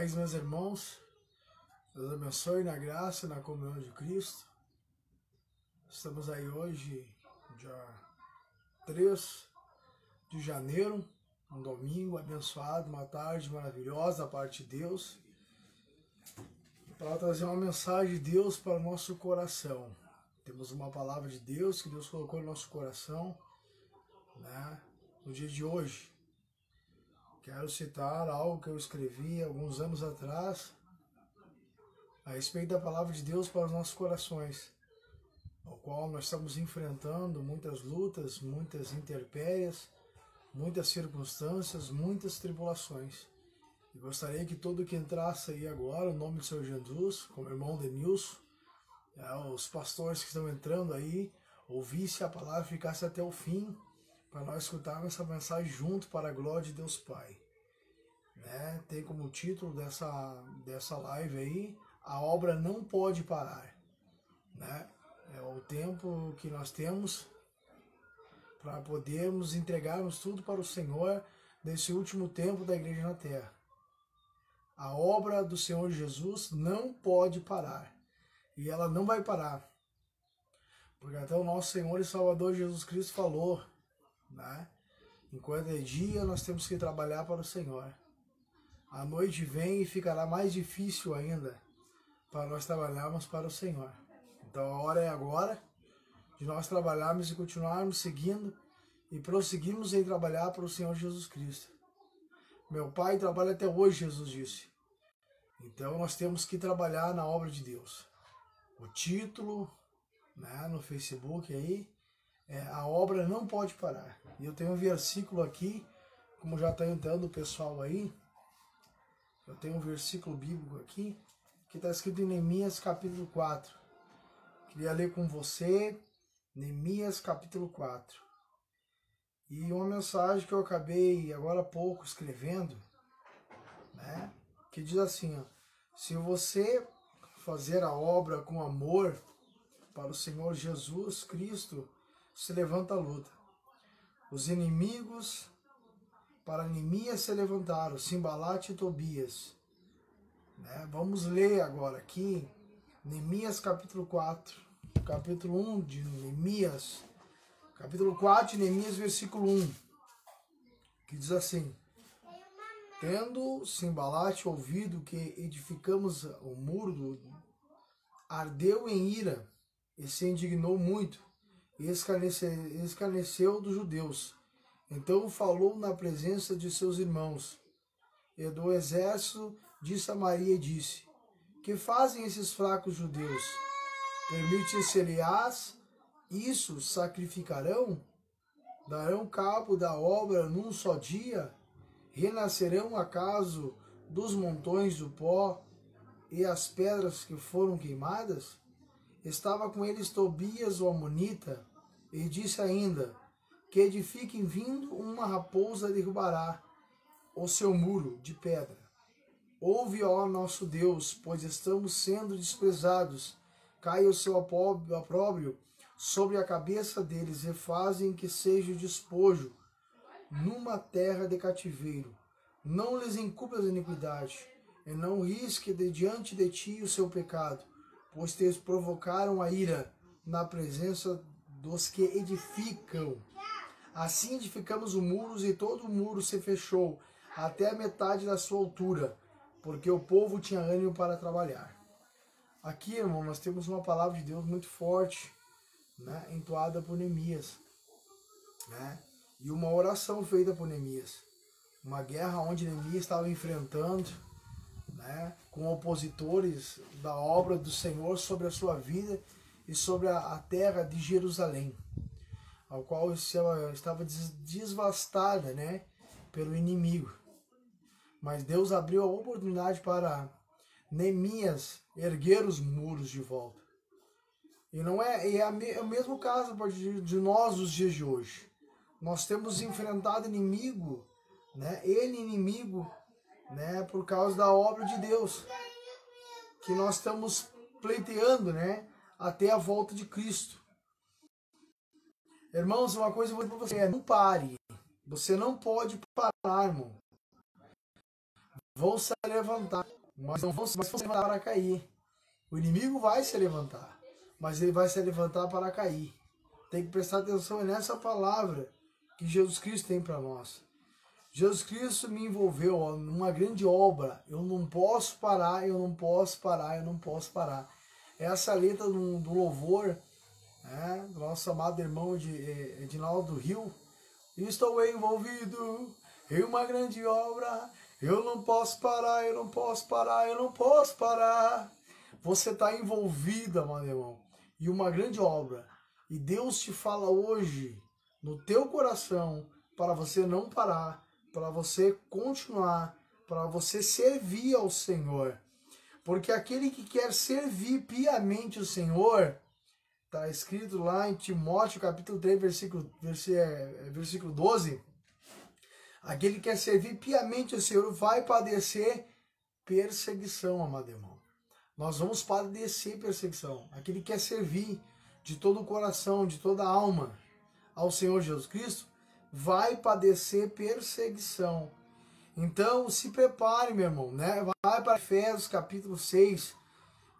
Paz, meus irmãos, Deus abençoe na graça e na comunhão de Cristo. Estamos aí hoje, dia 3 de janeiro, um domingo abençoado, uma tarde maravilhosa da parte de Deus, para trazer uma mensagem de Deus para o nosso coração. Temos uma palavra de Deus que Deus colocou no nosso coração, né, no dia de hoje. Quero citar algo que eu escrevi alguns anos atrás a respeito da palavra de Deus para os nossos corações, ao qual nós estamos enfrentando muitas lutas, muitas intempéries, muitas circunstâncias, muitas tribulações. E gostaria que todo que entrasse aí agora, o nome do Senhor Jesus, como irmão Denilson, é, os pastores que estão entrando aí, ouvisse a palavra e ficasse até o fim, para nós escutarmos essa mensagem junto para a glória de Deus Pai. Né? Tem como título dessa, dessa live aí, a obra não pode parar. Né? É o tempo que nós temos para podermos entregarmos tudo para o Senhor nesse último tempo da igreja na terra. A obra do Senhor Jesus não pode parar. E ela não vai parar. Porque até o nosso Senhor e Salvador Jesus Cristo falou né? Enquanto é dia, nós temos que trabalhar para o Senhor. A noite vem e ficará mais difícil ainda para nós trabalharmos para o Senhor. Então a hora é agora de nós trabalharmos e continuarmos seguindo e prosseguirmos em trabalhar para o Senhor Jesus Cristo. Meu Pai trabalha até hoje, Jesus disse. Então nós temos que trabalhar na obra de Deus. O título, né, no Facebook aí, é, a obra não pode parar. E eu tenho um versículo aqui, como já está entrando o pessoal aí, eu tenho um versículo bíblico aqui, que está escrito em Neemias capítulo 4. Queria ler com você, Neemias capítulo 4. E uma mensagem que eu acabei agora há pouco escrevendo, né, que diz assim, ó, se você fazer a obra com amor para o Senhor Jesus Cristo, se levanta a luta. Os inimigos para Neemias se levantaram, Simbalate e Tobias. Né? Vamos ler agora aqui, Neemias capítulo 4, capítulo 1 de Neemias, capítulo 4 de Neemias, versículo 1, que diz assim, Tendo Simbalate ouvido que edificamos o muro, ardeu em ira e se indignou muito escarneceu dos judeus. Então falou na presença de seus irmãos e do exército de Samaria e disse: Que fazem esses fracos judeus? Permite-se-lhes isso? Sacrificarão? Darão cabo da obra num só dia? Renascerão acaso dos montões do pó e as pedras que foram queimadas? Estava com eles Tobias o Amonita, e disse ainda: Que edifiquem vindo uma raposa derrubará o seu muro de pedra. Ouve, ó nosso Deus, pois estamos sendo desprezados. Cai o seu opróbrio sobre a cabeça deles e fazem que seja despojo numa terra de cativeiro. Não lhes encubras a iniquidade, e não risque de diante de ti o seu pecado, pois te provocaram a ira na presença dos que edificam. Assim edificamos o muro e todo o muro se fechou até a metade da sua altura, porque o povo tinha ânimo para trabalhar. Aqui, irmão, nós temos uma palavra de Deus muito forte, né, entoada por Neemias, né, e uma oração feita por Neemias. Uma guerra onde Neemias estava enfrentando, né, com opositores da obra do Senhor sobre a sua vida e sobre a, terra de Jerusalém, ao qual estava desvastada né, pelo inimigo. Mas Deus abriu a oportunidade para Neemias erguer os muros de volta. E não é, é, é o mesmo caso de nós os dias de hoje. Nós temos enfrentado inimigo, né? Ele inimigo, né? Por causa da obra de Deus, que nós estamos pleiteando, né? Até a volta de Cristo. Irmãos, uma coisa eu vou dizer para você, é não pare. Você não pode parar, irmão. vão se levantar, mas não vão, se levantar para cair. O inimigo vai se levantar, mas ele vai se levantar para cair. Tem que prestar atenção nessa palavra que Jesus Cristo tem para nós. Jesus Cristo me envolveu ó, numa grande obra. Eu não posso parar, eu não posso parar, eu não posso parar. Essa letra do, do louvor né, do nosso amado irmão de eh, Edinaldo Rio. Estou envolvido em uma grande obra. Eu não posso parar, eu não posso parar, eu não posso parar. Você está envolvido, amado irmão, em uma grande obra. E Deus te fala hoje, no teu coração, para você não parar, para você continuar, para você servir ao Senhor. Porque aquele que quer servir piamente o Senhor, está escrito lá em Timóteo capítulo 3, versículo, é, versículo 12, aquele que quer servir piamente o Senhor vai padecer perseguição, amado irmão. Nós vamos padecer perseguição. Aquele que quer servir de todo o coração, de toda a alma ao Senhor Jesus Cristo, vai padecer perseguição. Então, se prepare, meu irmão, né? Vai para Efésios capítulo 6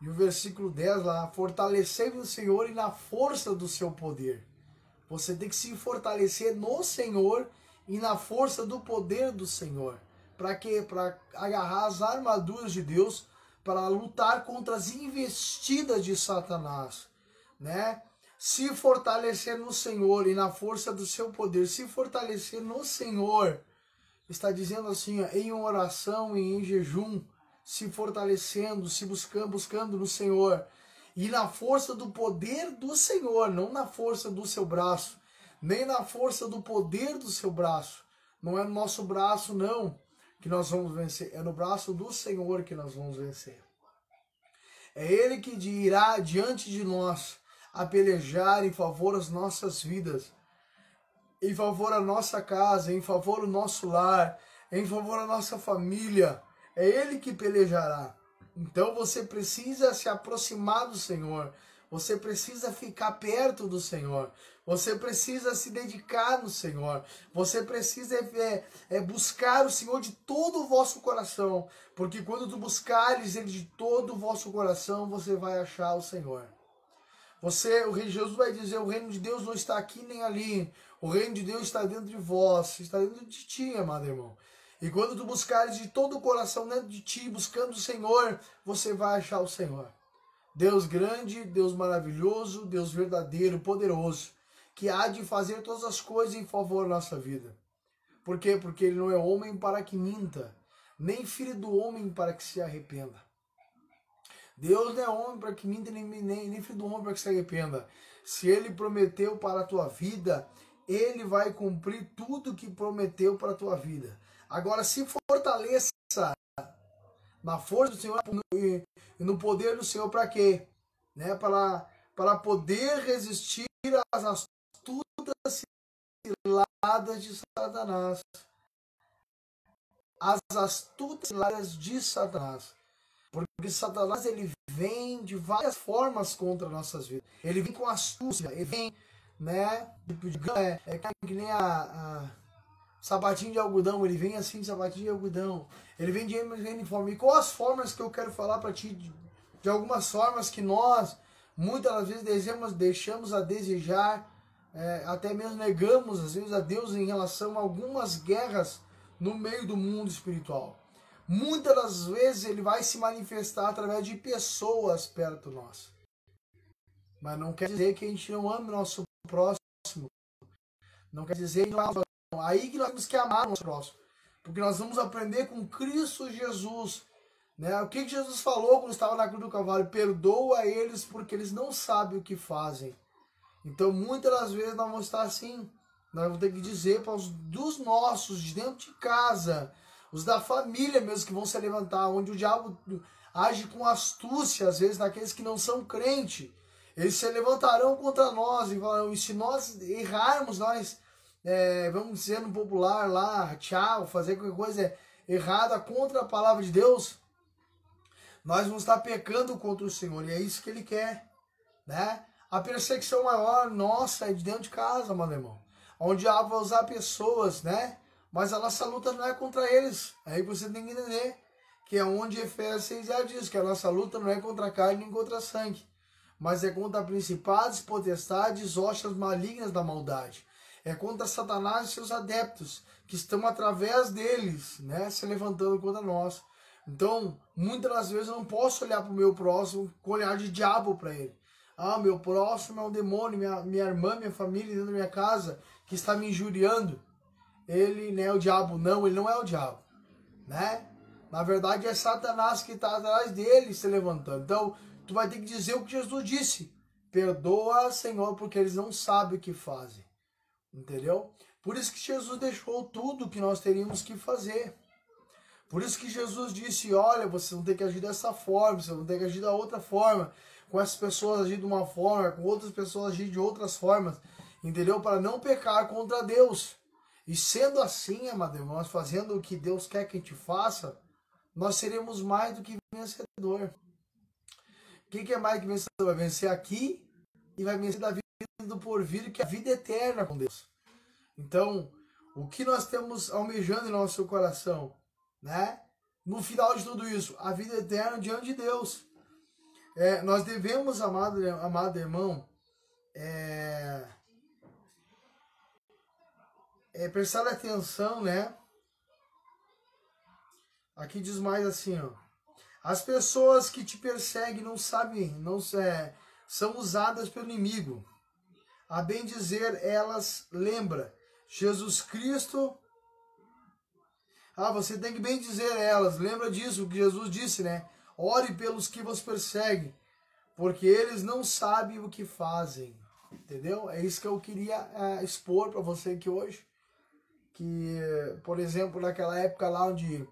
e o versículo 10 lá, fortalecendo o Senhor e na força do seu poder. Você tem que se fortalecer no Senhor e na força do poder do Senhor. Para quê? Para agarrar as armaduras de Deus para lutar contra as investidas de Satanás, né? se fortalecer no Senhor e na força do seu poder, se fortalecer no Senhor, está dizendo assim, ó, em oração e em jejum, se fortalecendo, se buscando, buscando no Senhor e na força do poder do Senhor, não na força do seu braço, nem na força do poder do seu braço. Não é no nosso braço, não, que nós vamos vencer, é no braço do Senhor que nós vamos vencer. É Ele que irá diante de nós a pelejar em favor das nossas vidas, em favor da nossa casa, em favor do nosso lar, em favor da nossa família. É Ele que pelejará. Então você precisa se aproximar do Senhor. Você precisa ficar perto do Senhor. Você precisa se dedicar no Senhor. Você precisa é, é, buscar o Senhor de todo o vosso coração. Porque quando tu buscares Ele de todo o vosso coração, você vai achar o Senhor. Você, o rei Jesus vai dizer: o reino de Deus não está aqui nem ali. O reino de Deus está dentro de vós, está dentro de ti, amado irmão. E quando tu buscares de todo o coração dentro de ti, buscando o Senhor, você vai achar o Senhor. Deus grande, Deus maravilhoso, Deus verdadeiro, poderoso, que há de fazer todas as coisas em favor da nossa vida. Por quê? Porque ele não é homem para que minta, nem filho do homem para que se arrependa. Deus não é homem para que minta, nem, nem, nem filho do homem para que se arrependa. Se ele prometeu para a tua vida, ele vai cumprir tudo que prometeu para a tua vida. Agora, se fortaleça na força do Senhor e no poder do Senhor para quê? Né? Para, para poder resistir às astutas ciladas de Satanás. As astutas ciladas de Satanás. Porque Satanás ele vem de várias formas contra nossas vidas. Ele vem com astúcia, ele vem, né? Tipo é, é que nem a, a, sapatinho de algodão, ele vem assim sapatinho de algodão. Ele vem de uniforme. E quais as formas que eu quero falar para ti? De, de, algumas formas que nós, muitas das vezes, desejamos, deixamos a desejar, é, até mesmo negamos, às vezes, a Deus em relação a algumas guerras no meio do mundo espiritual. Muitas das vezes ele vai se manifestar através de pessoas perto de nós. Mas não quer dizer que a gente não ame nosso próximo. Não quer dizer não Aí que nós temos que amar o nosso próximo. Porque nós vamos aprender com Cristo Jesus. Né? O que, que Jesus falou quando estava na cruz do cavalo? Perdoa eles porque eles não sabem o que fazem. Então muitas das vezes nós vamos estar assim. Nós vamos ter que dizer para os dos nossos, de dentro de casa, os da família mesmo que vão se levantar, onde o diabo age com astúcia, às vezes, naqueles que não são crente. Eles se levantarão contra nós e falarão, e se nós errarmos, nós, é, vamos dizer no popular lá, tchau, fazer qualquer coisa errada contra a palavra de Deus, nós vamos estar pecando contra o Senhor, e é isso que ele quer, né? A perseguição maior nossa é de dentro de casa, meu irmão. Onde o diabo vai usar pessoas, né? Mas a nossa luta não é contra eles. Aí você tem que entender. que é onde Efésios 6 já diz que a nossa luta não é contra a carne nem contra sangue, mas é contra principados, potestades, hostas malignas da maldade. É contra Satanás e seus adeptos, que estão através deles, né, se levantando contra nós. Então, muitas das vezes eu não posso olhar para o meu próximo com olhar de diabo para ele. Ah, meu próximo é um demônio, minha, minha irmã, minha família dentro da minha casa que está me injuriando. Ele não é o diabo, não, ele não é o diabo, né? Na verdade é Satanás que está atrás dele se levantando. Então, tu vai ter que dizer o que Jesus disse. Perdoa, Senhor, porque eles não sabem o que fazem. Entendeu? Por isso que Jesus deixou tudo que nós teríamos que fazer. Por isso que Jesus disse: olha, você não tem que agir dessa forma, você não tem que agir da outra forma. Com essas pessoas agir de uma forma, com outras pessoas agir de outras formas. Entendeu? Para não pecar contra Deus. E sendo assim, amado irmãos, fazendo o que Deus quer que a gente faça, nós seremos mais do que vencedor. O que, que é mais que vencedor? Vai vencer aqui e vai vencer da vida do porvir, que é a vida eterna com Deus. Então, o que nós temos almejando em nosso coração? né? No final de tudo isso, a vida eterna diante de Deus. É, nós devemos, amado, amado irmão, é, é, prestar atenção, né? Aqui diz mais assim, ó. As pessoas que te perseguem não sabem, não é, são usadas pelo inimigo. A bem dizer, elas lembra Jesus Cristo ah, você tem que bem dizer elas. Lembra disso que Jesus disse, né? Ore pelos que vos perseguem, porque eles não sabem o que fazem. Entendeu? É isso que eu queria é, expor para você aqui hoje. Que, por exemplo, naquela época lá onde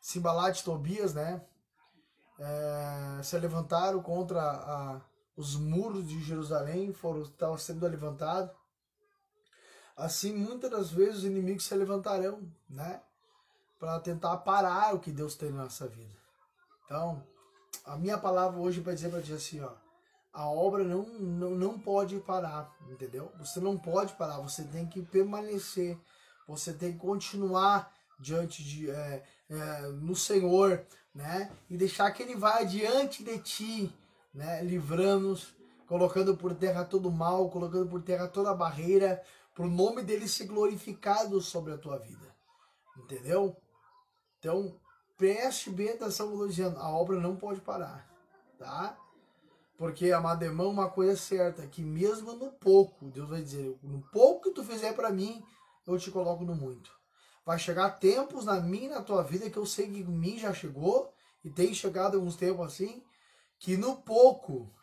Simbalat e Tobias, né? É, se levantaram contra a, os muros de Jerusalém, foram estavam sendo levantados. Assim, muitas das vezes os inimigos se levantarão, né? para tentar parar o que Deus tem na nossa vida. Então, a minha palavra hoje vai dizer para ti assim, ó, a obra não, não, não pode parar, entendeu? Você não pode parar, você tem que permanecer, você tem que continuar diante de é, é, no Senhor, né? E deixar que Ele vá diante de ti, né? Livrando-nos, colocando por terra todo mal, colocando por terra toda barreira, para o nome dele ser glorificado sobre a tua vida, entendeu? Então, preste bem atenção dizendo, a obra não pode parar, tá? Porque, amado irmão, uma coisa é certa, que mesmo no pouco, Deus vai dizer, no pouco que tu fizer para mim, eu te coloco no muito. Vai chegar tempos na minha e na tua vida, que eu sei que em mim já chegou, e tem chegado alguns tempos assim, que no pouco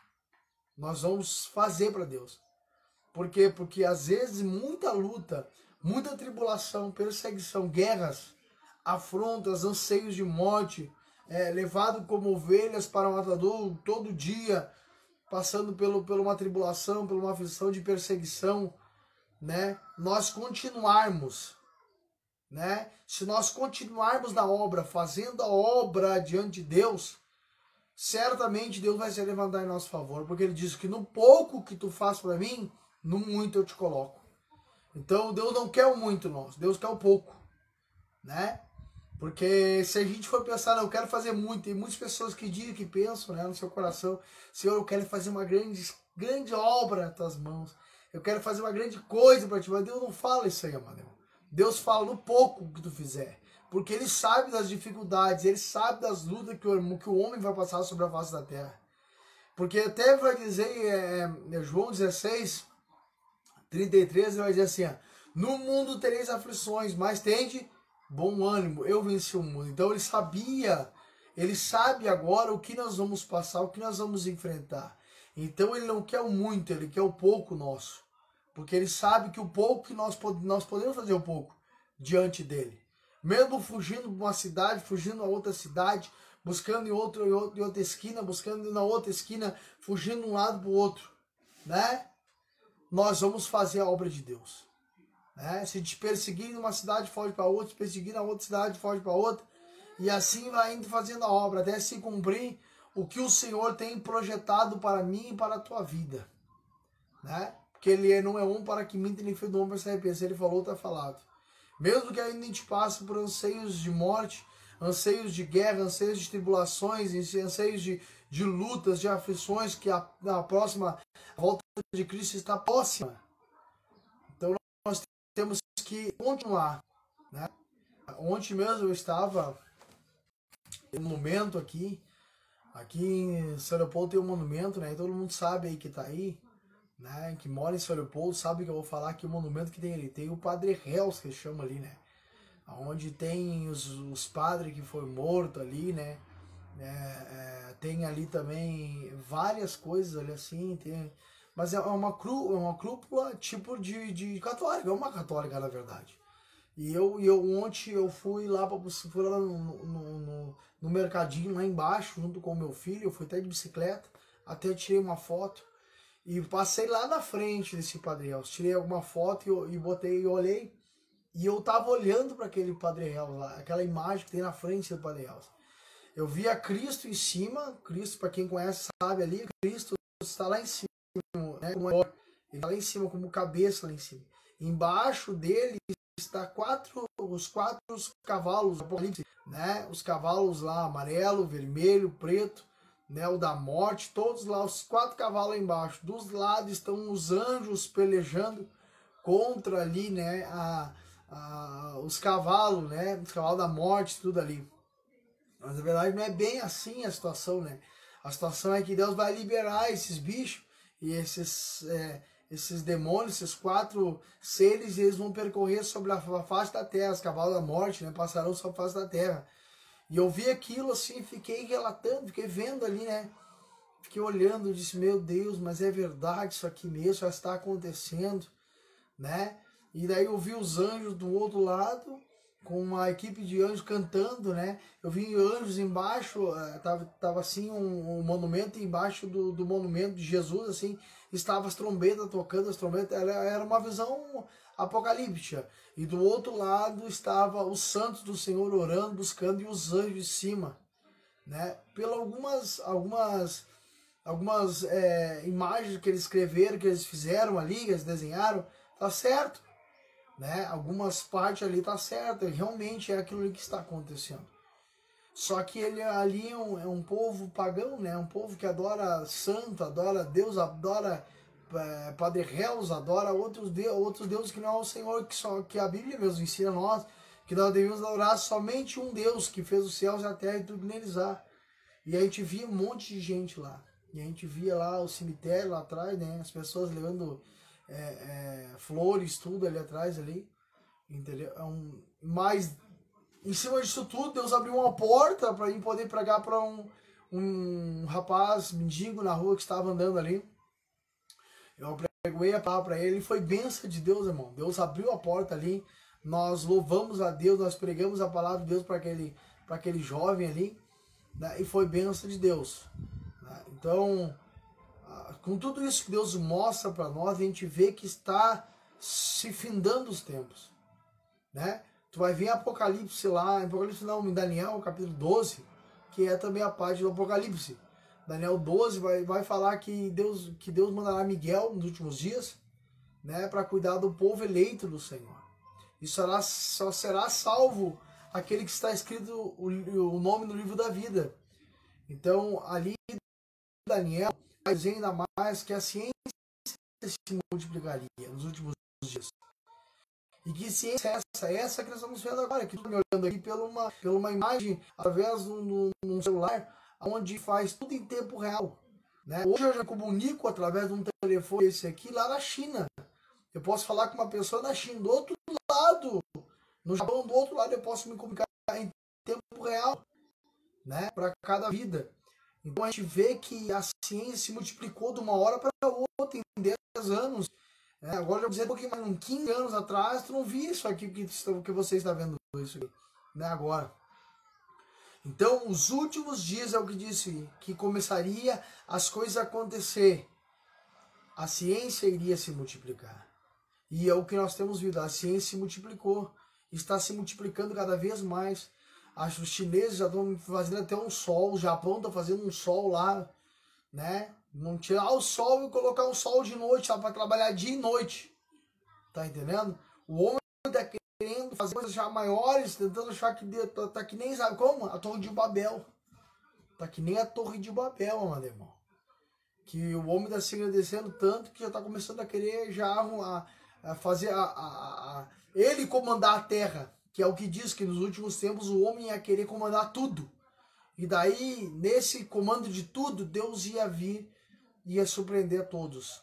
nós vamos fazer para Deus. Por quê? Porque às vezes muita luta, muita tribulação, perseguição, guerras, afrontas, anseios de morte, é, levado como ovelhas para o matador todo dia, passando pelo, por uma tribulação, por uma aflição de perseguição, né? Nós continuarmos, né? Se nós continuarmos na obra, fazendo a obra diante de Deus, certamente Deus vai se levantar em nosso favor, porque ele diz que no pouco que tu faz para mim, no muito eu te coloco. Então Deus não quer o muito nosso, Deus quer o pouco, né? Porque se a gente for pensar, não, eu quero fazer muito, tem muitas pessoas que dizem, que pensam né, no seu coração, Senhor, eu quero fazer uma grande, grande obra nas tuas mãos, eu quero fazer uma grande coisa para ti, mas Deus não fala isso aí, amado. Deus fala no pouco que tu fizer, porque Ele sabe das dificuldades, Ele sabe das lutas que o, que o homem vai passar sobre a face da terra. Porque até vai dizer é, é, João 16, 33, ele vai dizer assim, ó, no mundo tereis aflições, mas tende bom ânimo, eu venci o mundo. Então ele sabia, ele sabe agora o que nós vamos passar, o que nós vamos enfrentar. Então ele não quer o muito, ele quer o pouco nosso. Porque ele sabe que o pouco que nós, nós podemos fazer o pouco diante dele. Mesmo fugindo de uma cidade, fugindo a outra cidade, buscando em, outro, em outra esquina, buscando na outra esquina, fugindo de um lado para o outro, né? Nós vamos fazer a obra de Deus. Né? Se te perseguir numa cidade, foge para outra, se perseguir na outra cidade, foge para outra. E assim vai indo fazendo a obra, até se cumprir o que o Senhor tem projetado para mim e para a tua vida. Né? Porque ele não é um para que minta nem filho do homem para se arrepender. Ele falou, está falado. Mesmo que ainda a gente passe por anseios de morte, anseios de guerra, anseios de tribulações, anseios de, de lutas, de aflições, que a, a próxima volta de Cristo está próxima. Então nós temos que continuar. Né? Ontem mesmo eu estava um momento aqui, aqui em São Leopoldo tem um monumento, né? Todo mundo sabe aí que está aí, né? Que mora em São Leopoldo, sabe que eu vou falar que o monumento que tem ali. Tem o Padre Reus, que chama ali, né? Onde tem os, os padres que foi morto ali, né? É, é, tem ali também várias coisas ali assim, tem, mas é uma, cru, é uma cúpula tipo de, de católica, é uma católica na verdade. E eu, eu ontem eu fui lá, pra, fui lá no, no, no, no mercadinho lá embaixo, junto com o meu filho, eu fui até de bicicleta, até tirei uma foto. E passei lá na frente desse Padre Real. Tirei alguma foto e, e botei e olhei. E eu tava olhando para aquele Padre Real lá, aquela imagem que tem na frente do Padre Real. Eu via Cristo em cima, Cristo, para quem conhece, sabe ali, Cristo está lá em cima, né? Ele está lá em cima, como cabeça lá em cima. Embaixo dele está quatro, os quatro cavalos né? Os cavalos lá, amarelo, vermelho, preto, né? O da morte, todos lá, os quatro cavalos embaixo. Dos lados estão os anjos pelejando contra ali, né? A, a, os cavalos, né? Os cavalos da morte, tudo ali. Mas na verdade não é bem assim a situação, né? A situação é que Deus vai liberar esses bichos e esses, é, esses demônios, esses quatro seres, eles vão percorrer sobre a face da terra, os cavalos da morte, né? Passarão sobre a face da terra. E eu vi aquilo assim, fiquei relatando, fiquei vendo ali, né? Fiquei olhando, disse, meu Deus, mas é verdade isso aqui mesmo, já está acontecendo, né? E daí eu vi os anjos do outro lado, com uma equipe de anjos cantando, né? Eu vi anjos embaixo, eh, tava, tava assim um, um monumento embaixo do, do monumento de Jesus, assim, estava as trombetas tocando, as trombetas, era, era uma visão apocalíptica. E do outro lado estava os santos do Senhor orando, buscando e os anjos de cima, né? Pelas algumas algumas algumas é, imagens que eles escreveram, que eles fizeram ali, que eles desenharam, tá certo né? Algumas partes ali tá certo, realmente é aquilo que está acontecendo. Só que ele ali é um, é um povo pagão, né? Um povo que adora santo, adora Deus, adora é, Padre Reus, adora outros, de, outros deuses que não é o Senhor, que, só, que a Bíblia mesmo ensina nós, que nós devemos adorar somente um Deus que fez os céus e a terra e tudo neles há. E a gente via um monte de gente lá. E a gente via lá o cemitério lá atrás, né? As pessoas levando é, é, flores, tudo ali atrás ali. Entendeu? É um, mas em cima disso tudo, Deus abriu uma porta para mim poder pregar para um, um rapaz mendigo na rua que estava andando ali. Eu preguei a palavra para ele, foi benção de Deus, irmão. Deus abriu a porta ali, nós louvamos a Deus, nós pregamos a palavra de Deus para aquele, aquele jovem ali, né? e foi benção de Deus. Né? Então, com tudo isso que Deus mostra para nós, a gente vê que está se findando os tempos, né? Tu vai ver Apocalipse lá, Apocalipse não, em Daniel, capítulo 12, que é também a parte do Apocalipse. Daniel 12 vai, vai falar que Deus, que Deus mandará Miguel nos últimos dias, né, para cuidar do povo eleito do Senhor. E será, só será salvo aquele que está escrito o, o nome no livro da vida. Então, ali Daniel mas ainda mais que a ciência se multiplicaria nos últimos dias. E que ciência é essa? É essa que nós estamos vendo agora, que estou me olhando aqui pela uma, pela uma imagem através de um celular, onde faz tudo em tempo real. Né? Hoje eu já comunico através de um telefone esse aqui lá na China. Eu posso falar com uma pessoa na China, do outro lado, no Japão, do outro lado, eu posso me comunicar em tempo real, né? Para cada vida. Então a gente vê que a ciência se multiplicou de uma hora para outra em 10 anos. É, agora eu vou dizer um pouquinho mais, uns 15 anos atrás, tu não via isso aqui que, que você está vendo isso aqui, né, agora. Então, os últimos dias é o que disse, que começaria as coisas a acontecer. A ciência iria se multiplicar. E é o que nós temos visto, a ciência se multiplicou, está se multiplicando cada vez mais. Acho os chineses já estão fazendo até um sol, o Japão está fazendo um sol lá, né? Não tirar o sol e colocar um sol de noite, para trabalhar dia e noite. Tá entendendo? O homem daquele querendo fazer coisas já maiores, tentando achar que tá, tá que nem sabe como? A Torre de Babel. Tá que nem a Torre de Babel, mano, irmão. Que o homem está se agradecendo tanto que já está começando a querer já a, a fazer a, a, a, ele comandar a terra, que é o que diz que nos últimos tempos o homem ia querer comandar tudo. E daí, nesse comando de tudo, Deus ia vir e ia surpreender a todos.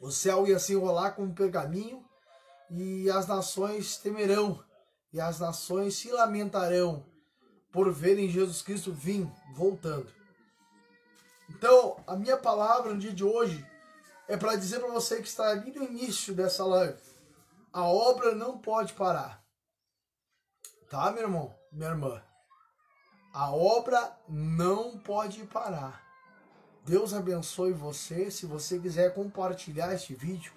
O céu ia se enrolar com um pergaminho e as nações temerão e as nações se lamentarão por verem Jesus Cristo vir voltando. Então, a minha palavra no dia de hoje é para dizer para você que está ali no início dessa live, a obra não pode parar. Tá, meu irmão, minha irmã? A obra não pode parar. Deus abençoe você. Se você quiser compartilhar este vídeo,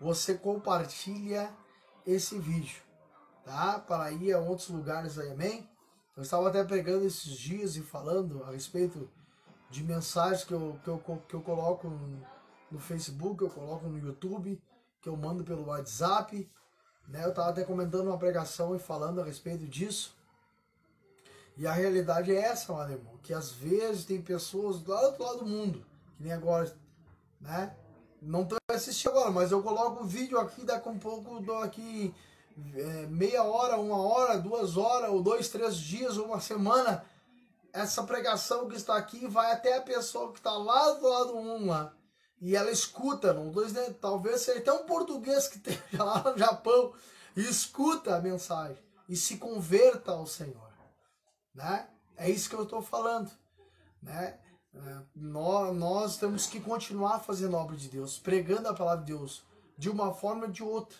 você compartilha esse vídeo, tá? Para ir a outros lugares aí, amém? Eu estava até pregando esses dias e falando a respeito de mensagens que eu, que eu, que eu coloco no, Facebook, eu coloco no YouTube, que eu mando pelo WhatsApp. Né? Eu estava até comentando uma pregação e falando a respeito disso. E a realidade é essa, meu irmão, que às vezes tem pessoas do outro lado do mundo, que nem agora, né? Não estou assistindo agora, mas eu coloco o vídeo aqui, daqui um pouco, dou aqui é, meia hora, uma hora, duas horas, ou dois, três dias, ou uma semana. Essa pregação que está aqui vai até a pessoa que está lá do lado um lá. E ela escuta, não dois, né? talvez seja até um português que esteja lá no Japão e escuta a mensagem e se converta ao Senhor. Né? É isso que eu estou falando. Né? É, nós, nós temos que continuar fazendo a obra de Deus, pregando a palavra de Deus, de uma forma ou de outra.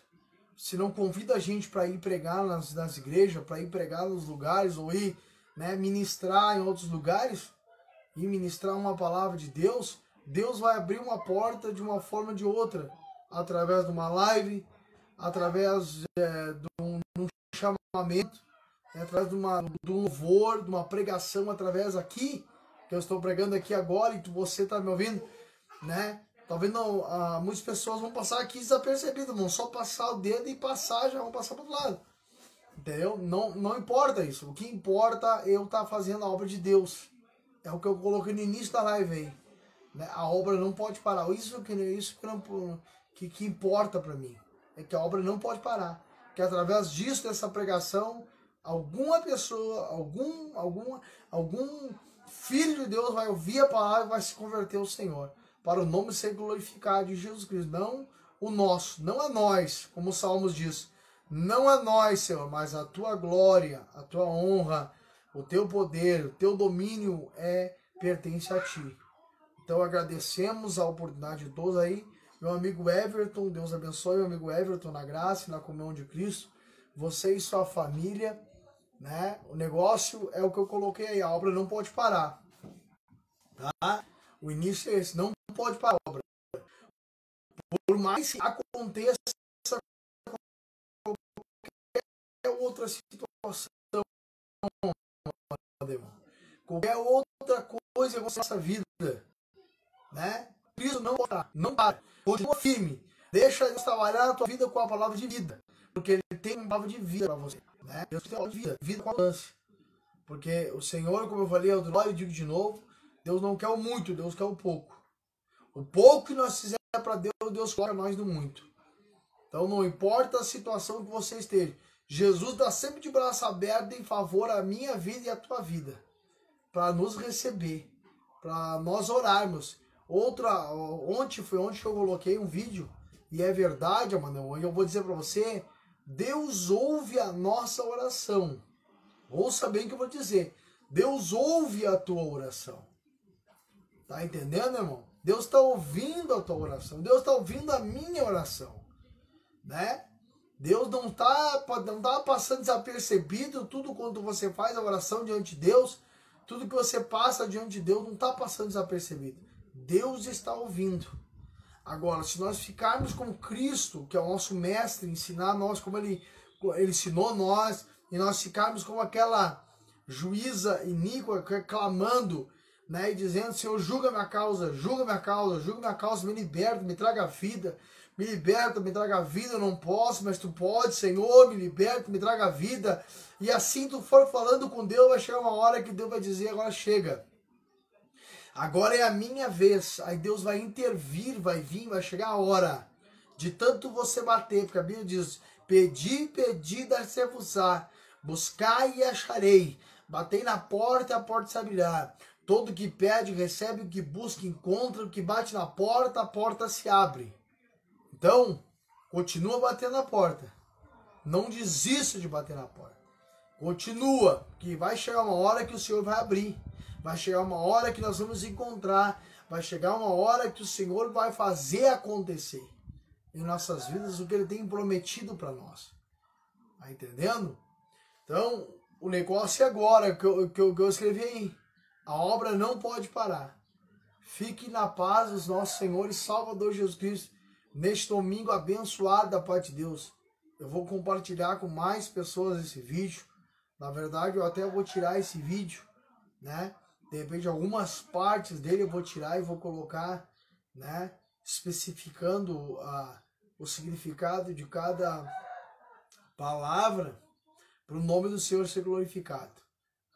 Se não convida a gente para ir pregar nas, nas igrejas, para ir pregar nos lugares, ou ir né, ministrar em outros lugares, e ministrar uma palavra de Deus, Deus vai abrir uma porta de uma forma ou de outra, através de uma live, através é, de, um, de um chamamento, né, através de, uma, de um louvor, de uma pregação através aqui, que eu estou pregando aqui agora e você está me ouvindo, né? Talvez não, ah, muitas pessoas vão passar aqui desapercebidas, vão só passar o dedo e passar, já vão passar para o outro lado. Entendeu? Não, não importa isso. O que importa é eu estar tá fazendo a obra de Deus. É o que eu coloquei no início da live aí. Né? A obra não pode parar. Isso que, isso que, não, que, que importa para mim. É que a obra não pode parar. Que através disso, dessa pregação, alguma pessoa, algum, algum, algum filho de Deus vai ouvir a palavra e vai se converter ao Senhor. Para o nome ser glorificado de Jesus Cristo. Não o nosso, não a nós, como o Salmos diz. Não a nós, Senhor, mas a tua glória, a tua honra, o teu poder, o teu domínio é pertence a ti. Então agradecemos a oportunidade de todos aí. Meu amigo Everton, Deus abençoe meu amigo Everton na graça e na comunhão de Cristo. Você e sua família né? O negócio é o que eu coloquei aí, a obra não pode parar. Tá? O início é esse, não pode parar a obra. Por mais que aconteça qualquer outra situação, qualquer outra coisa na nossa vida, né? Isso não para, não para. Continua firme. Deixa Deus trabalhar na tua vida com a palavra de vida. Porque Ele tem uma palavra de vida para você. Né? Deus tem vida, vida com abundância. Porque o Senhor, como eu falei eu digo de novo, Deus não quer o muito, Deus quer o pouco. O pouco que nós fizermos para Deus, Deus coloca nós no muito. Então não importa a situação que você esteja. Jesus está sempre de braço aberto em favor à minha vida e à tua vida. Para nos receber. Para nós orarmos. Outra, ontem foi que eu coloquei um vídeo. E é verdade, mano. Eu vou dizer para você Deus ouve a nossa oração. Ouça bem o que eu vou dizer. Deus ouve a tua oração. Tá entendendo, irmão? Deus está ouvindo a tua oração. Deus está ouvindo a minha oração. Né? Deus não está não tá passando desapercebido tudo quando você faz a oração diante de Deus. Tudo que você passa diante de Deus não está passando desapercebido. Deus está ouvindo. Agora, se nós ficarmos com Cristo, que é o nosso mestre, ensinar nós como ele, ele ensinou nós, e nós ficarmos como aquela juíza iníqua clamando, né, e dizendo, Senhor, julga minha causa, julga minha causa, julga minha causa, me liberta, me traga vida, me liberta, me traga vida, eu não posso, mas tu pode, Senhor, me liberta, me traga vida. E assim tu for falando com Deus, vai chegar uma hora que Deus vai dizer, agora chega. Agora é a minha vez. Aí Deus vai intervir, vai vir, vai chegar a hora de tanto você bater, porque a Bíblia diz: pedi, pedi, dar-se-vos-á, buscai e acharei, batei na porta e a porta se abrirá. Todo que pede, recebe, o que busca, encontra, o que bate na porta, a porta se abre. Então, continua batendo na porta. Não desista de bater na porta. Continua, que vai chegar uma hora que o Senhor vai abrir. Vai chegar uma hora que nós vamos encontrar. Vai chegar uma hora que o Senhor vai fazer acontecer em nossas vidas o que Ele tem prometido para nós. Tá entendendo? Então, o negócio é agora que eu, que, eu, que eu escrevi aí. A obra não pode parar. Fique na paz dos nossos Senhor e Salvador Jesus Cristo neste domingo abençoado da parte de Deus. Eu vou compartilhar com mais pessoas esse vídeo. Na verdade, eu até vou tirar esse vídeo, né? De repente, algumas partes dele eu vou tirar e vou colocar, né? Especificando a, o significado de cada palavra para o nome do Senhor ser glorificado.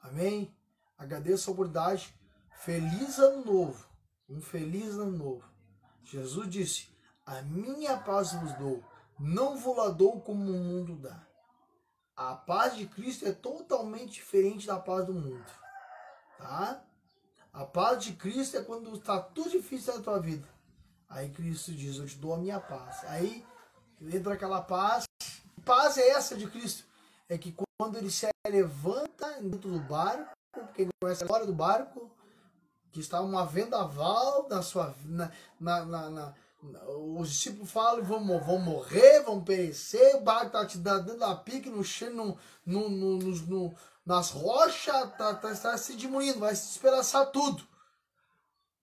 Amém? Agradeço a oportunidade. Feliz ano novo. Um feliz ano novo. Jesus disse: A minha paz vos dou, não vou lá dou como o mundo dá. A paz de Cristo é totalmente diferente da paz do mundo. Tá? A paz de Cristo é quando está tudo difícil na tua vida. Aí Cristo diz: Eu te dou a minha paz. Aí entra aquela paz. Paz é essa de Cristo. É que quando ele se levanta dentro do barco, quem conhece a história do barco, que está uma vendaval na sua. Na, na, na, na os discípulos falam: vão, vão morrer, vão perecer, o barco está te dando da pique no chão, no, no, no, nas rochas, está tá, tá se diminuindo, vai se despedaçar tudo.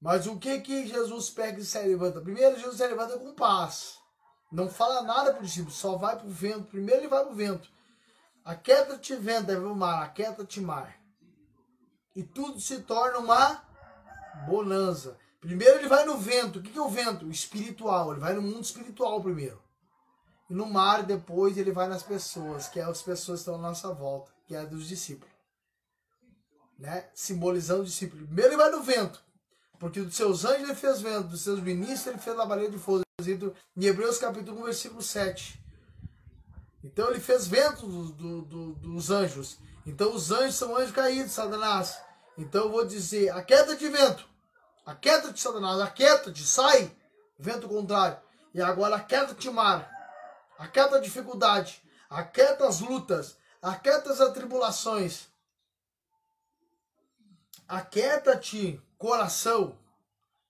Mas o que que Jesus pega e se levanta? Primeiro, Jesus se levanta com paz. Não fala nada para o discípulo, só vai para o vento. Primeiro ele vai para o vento. Aquieta-te vento, é o mar, aquieta-te mar. E tudo se torna uma bonança. Primeiro ele vai no vento. O que, que é o vento? O espiritual. Ele vai no mundo espiritual primeiro. E no mar, depois, ele vai nas pessoas, que é as pessoas que estão à nossa volta, que é a dos discípulos. Né? Simbolizando o discípulo. Primeiro ele vai no vento. Porque dos seus anjos ele fez vento, dos seus ministros ele fez labareda de fogo. Em Hebreus capítulo 1, versículo 7. Então ele fez vento do, do, do, dos anjos. Então os anjos são anjos caídos, Satanás. Então eu vou dizer, aquieta-te vento. Aquieta-te, Satanás. Aquieta-te, sai. Vento contrário. E agora aquieta-te mar. Aquieta a dificuldade. Aquieta as lutas. Aquieta as atribulações. Aquieta-te coração.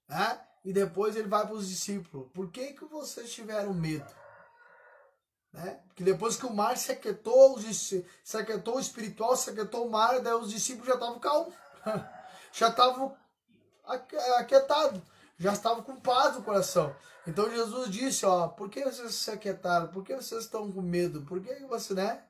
Né? E depois ele vai para os discípulos. Por que, que vocês tiveram medo? Né? Porque depois que o mar se aquietou, se aquietou o espiritual, se aquietou o mar, daí os discípulos já estavam calmos. já estavam aquietados. Já estavam com paz no coração. Então Jesus disse, ó, por que vocês se aquietaram? Por que vocês estão com medo? Por que você, né?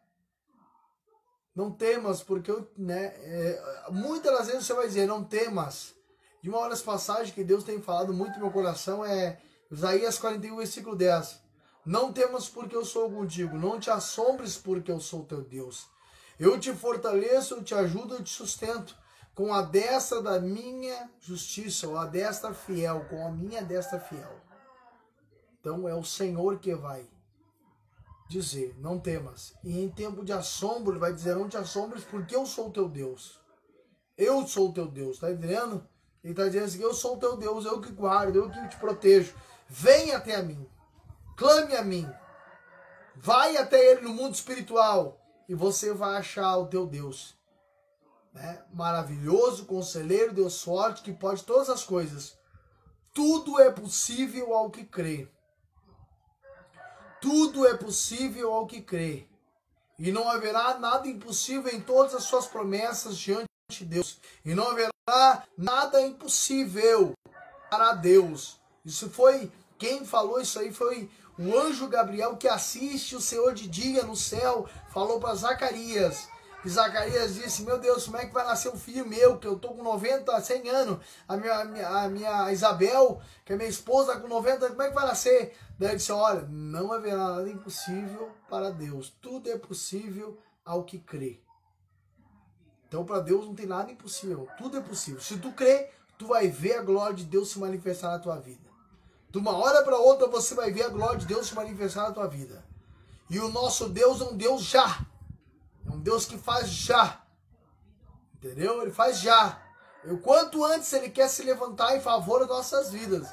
Não temas, porque eu, né? É, muitas das vezes você vai dizer, não temas. De uma das passagens que Deus tem falado muito no meu coração é Isaías 41, versículo 10. Não temas porque eu sou contigo, não te assombres porque eu sou teu Deus. Eu te fortaleço, eu te ajudo, eu te sustento com a destra da minha justiça, ou a destra fiel, com a minha destra fiel. Então é o Senhor que vai dizer, não temas. E em tempo de assombro, ele vai dizer, não te assombres porque eu sou o teu Deus. Eu sou o teu Deus, tá entendendo? Ele está dizendo assim: Eu sou o teu Deus, eu que guardo, eu que te protejo. Venha até a mim, clame a mim, vai até Ele no mundo espiritual e você vai achar o teu Deus. Né? Maravilhoso, conselheiro, Deus forte, que pode todas as coisas. Tudo é possível ao que crê. Tudo é possível ao que crê. E não haverá nada impossível em todas as suas promessas diante de Deus. E não haverá nada impossível para Deus. Isso foi quem falou isso aí foi o anjo Gabriel que assiste o Senhor de dia no céu, falou para Zacarias. E Zacarias disse: Meu Deus, como é que vai nascer um filho meu? Que eu tô com 90, 100 anos. A minha, a minha, a minha Isabel, que é minha esposa, com 90, como é que vai nascer? Daí ele disse: Olha, não haverá nada impossível para Deus. Tudo é possível ao que crê. Então, para Deus não tem nada impossível. Tudo é possível. Se tu crê, tu vai ver a glória de Deus se manifestar na tua vida. De uma hora para outra, você vai ver a glória de Deus se manifestar na tua vida. E o nosso Deus é um Deus já. Um Deus que faz já. Entendeu? Ele faz já. E o quanto antes ele quer se levantar em favor das nossas vidas.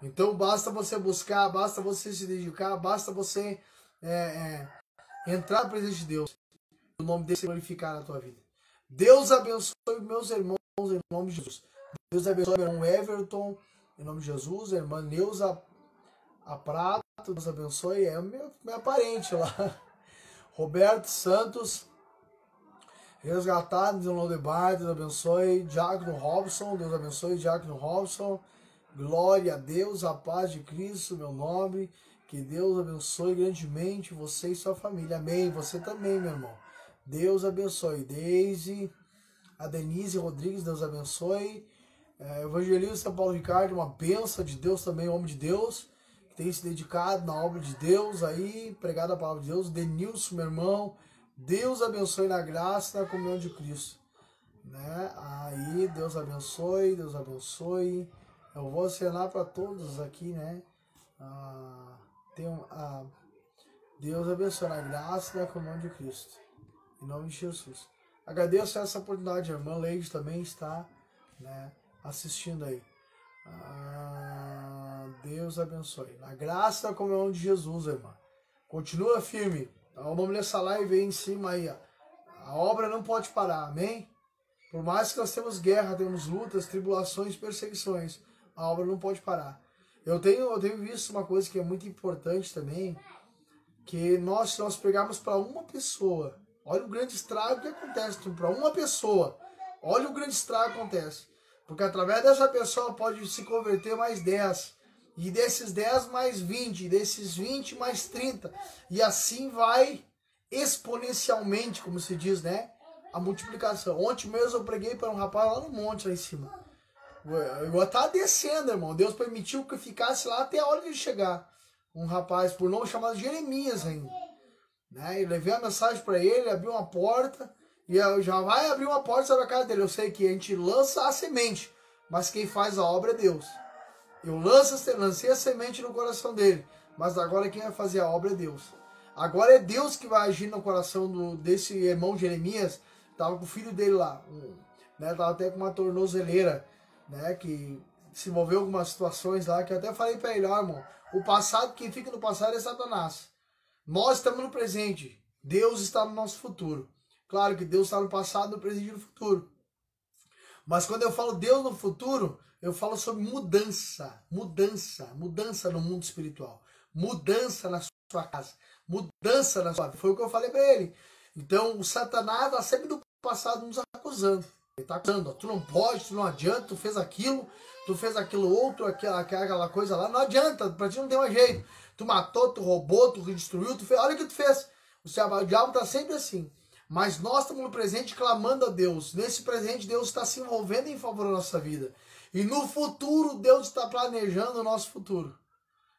Então basta você buscar, basta você se dedicar, basta você é, é, entrar na presença de Deus. O nome dele se glorificar na tua vida. Deus abençoe meus irmãos em nome de Jesus. Deus abençoe meu irmão Everton em nome de Jesus. A irmã Neuza a Prata, Deus abençoe. É meu, minha parente lá. Roberto Santos. Resgatados em Lodebar, Deus abençoe. Diácono Robson, Deus abençoe. Diácono Robson. Glória a Deus, a paz de Cristo, meu nome. Que Deus abençoe grandemente você e sua família. Amém. Você também, meu irmão. Deus abençoe. Deise, a Denise Rodrigues, Deus abençoe. É, Evangelista Paulo Ricardo, uma benção de Deus também, homem de Deus, que tem se dedicado na obra de Deus aí, pregado a palavra de Deus. Denilson, meu irmão, Deus abençoe na graça e na comunhão de Cristo. Né? Aí, Deus abençoe, Deus abençoe. Eu vou acenar para todos aqui, né? Ah, tem, ah, Deus abençoe na graça e na comunhão de Cristo. Em nome de Jesus. Agradeço essa oportunidade. A irmã Leide também está né, assistindo aí. Ah, Deus abençoe. Na graça e na comunhão de Jesus, irmã. Continua firme. O nome dessa live aí em cima aí. Ó. A obra não pode parar. Amém? Por mais que nós temos guerra, temos lutas, tribulações, perseguições a obra não pode parar. Eu tenho, eu tenho visto uma coisa que é muito importante também, que nós, se nós pegarmos para uma pessoa, olha o grande estrago que acontece para uma pessoa, olha o grande estrago que acontece. Porque através dessa pessoa pode se converter mais 10, e desses 10 mais 20, e desses 20 mais 30, e assim vai exponencialmente, como se diz, né? A multiplicação. Ontem mesmo eu preguei para um rapaz lá no monte, lá em cima. Eu estava descendo, irmão. Deus permitiu que eu ficasse lá até a hora de chegar. Um rapaz por nome chamado Jeremias ainda. Né? E levei a mensagem para ele, abriu uma porta. E já vai abrir uma porta sobre a casa dele. Eu sei que a gente lança a semente, mas quem faz a obra é Deus. Eu lanço, lancei a semente no coração dele, mas agora quem vai fazer a obra é Deus. Agora é Deus que vai agir no coração do, desse irmão Jeremias. Tava com o filho dele lá, um, né? Tava até com uma tornozeleira né, que se envolveu algumas situações lá que eu até falei para ele, ó, irmão, o passado, quem fica no passado é Satanás. Nós estamos no presente, Deus está no nosso futuro. Claro que Deus está no passado, no presente e no futuro. Mas quando eu falo Deus no futuro, eu falo sobre mudança, mudança, mudança no mundo espiritual, mudança na sua casa, mudança na sua vida. Foi o que eu falei para ele. Então, o Satanás está sempre do passado nos acusando. Ele tá acusando, tu não pode, tu não adianta, tu fez aquilo, tu fez aquilo outro, aquela, aquela coisa lá, não adianta, pra ti não tem mais jeito. Tu matou, tu roubou, tu destruiu, tu fez, olha o que tu fez. O diabo tá sempre assim. Mas nós estamos no presente clamando a Deus. Nesse presente, Deus está se envolvendo em favor da nossa vida. E no futuro, Deus está planejando o nosso futuro.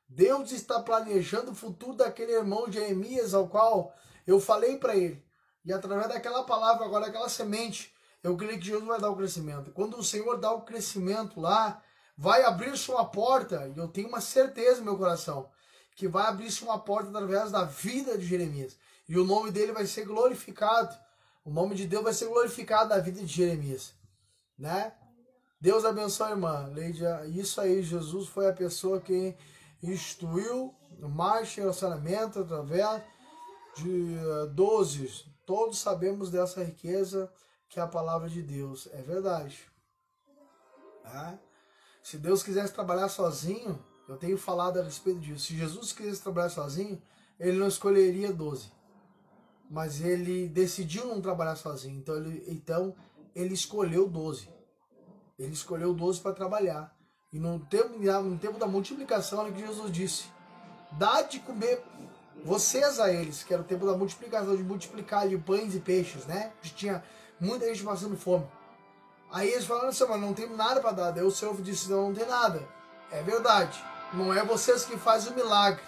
Deus está planejando o futuro daquele irmão Jeremias, ao qual eu falei para ele. E através daquela palavra, agora aquela semente, eu creio que Jesus vai dar o crescimento. Quando o Senhor dá o crescimento lá, vai abrir-se uma porta, e eu tenho uma certeza no meu coração, que vai abrir-se uma porta através da vida de Jeremias. E o nome dele vai ser glorificado. O nome de Deus vai ser glorificado na vida de Jeremias. Né? Deus abençoe, irmã. Leidia, isso aí, Jesus foi a pessoa que instituiu mais relacionamento através de 12. Eh, Todos sabemos dessa riqueza que é a palavra de Deus. É verdade. Tá? Se Deus quisesse trabalhar sozinho, eu tenho falado a respeito disso. Se Jesus quisesse trabalhar sozinho, ele não escolheria 12. Mas ele decidiu não trabalhar sozinho. Então ele, então, ele escolheu 12. Ele escolheu 12 para trabalhar. E no tempo, no tempo da multiplicação, olha o que Jesus disse: Dá de comer vocês a eles, que era o tempo da multiplicação, de multiplicar de pães e peixes, né? Que tinha muita gente passando fome. Aí eles falaram assim, mas não tem nada para dar. Daí o Senhor disse, não, não tem nada. É verdade. não é vocês que fazem o milagre.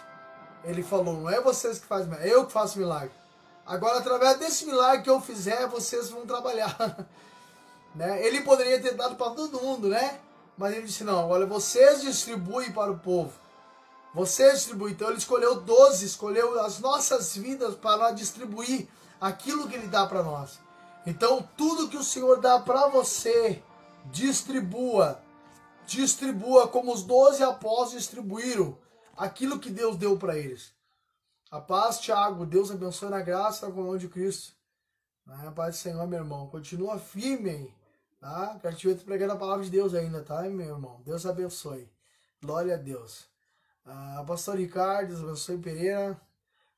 Ele falou, não é vocês que fazem, é eu que faço o milagre. Agora, através desse milagre que eu fizer, vocês vão trabalhar. né? Ele poderia ter dado para todo mundo, né? Mas ele disse, não, agora vocês distribuem para o povo. Vocês distribuem. Então ele escolheu 12, escolheu as nossas vidas para distribuir aquilo que ele dá para nós. Então, tudo que o Senhor dá para você, distribua. Distribua como os doze apóstolos distribuíram aquilo que Deus deu para eles. A paz, Tiago. Deus abençoe na graça com comunhão de Cristo. A paz do Senhor, meu irmão. Continua firme aí. Tá? Quero te ver pregando a palavra de Deus ainda, tá, meu irmão? Deus abençoe. Glória a Deus. Ah, pastor Ricardo, Deus abençoe Pereira.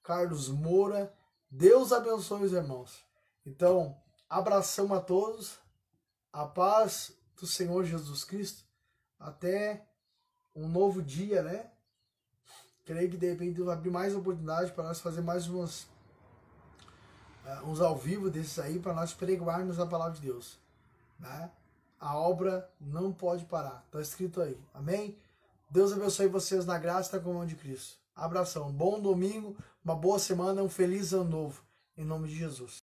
Carlos Moura. Deus abençoe os irmãos. Então, abração a todos. A paz do Senhor Jesus Cristo. Até um novo dia, né? Creio que de repente vai abrir mais oportunidade para nós fazer mais umas, uh, uns ao vivo desses aí, para nós pregarmos a palavra de Deus. Né? A obra não pode parar. Está escrito aí. Amém? Deus abençoe vocês na graça e na comunhão de Cristo. Abração. Bom domingo, uma boa semana, um feliz ano novo. Em nome de Jesus.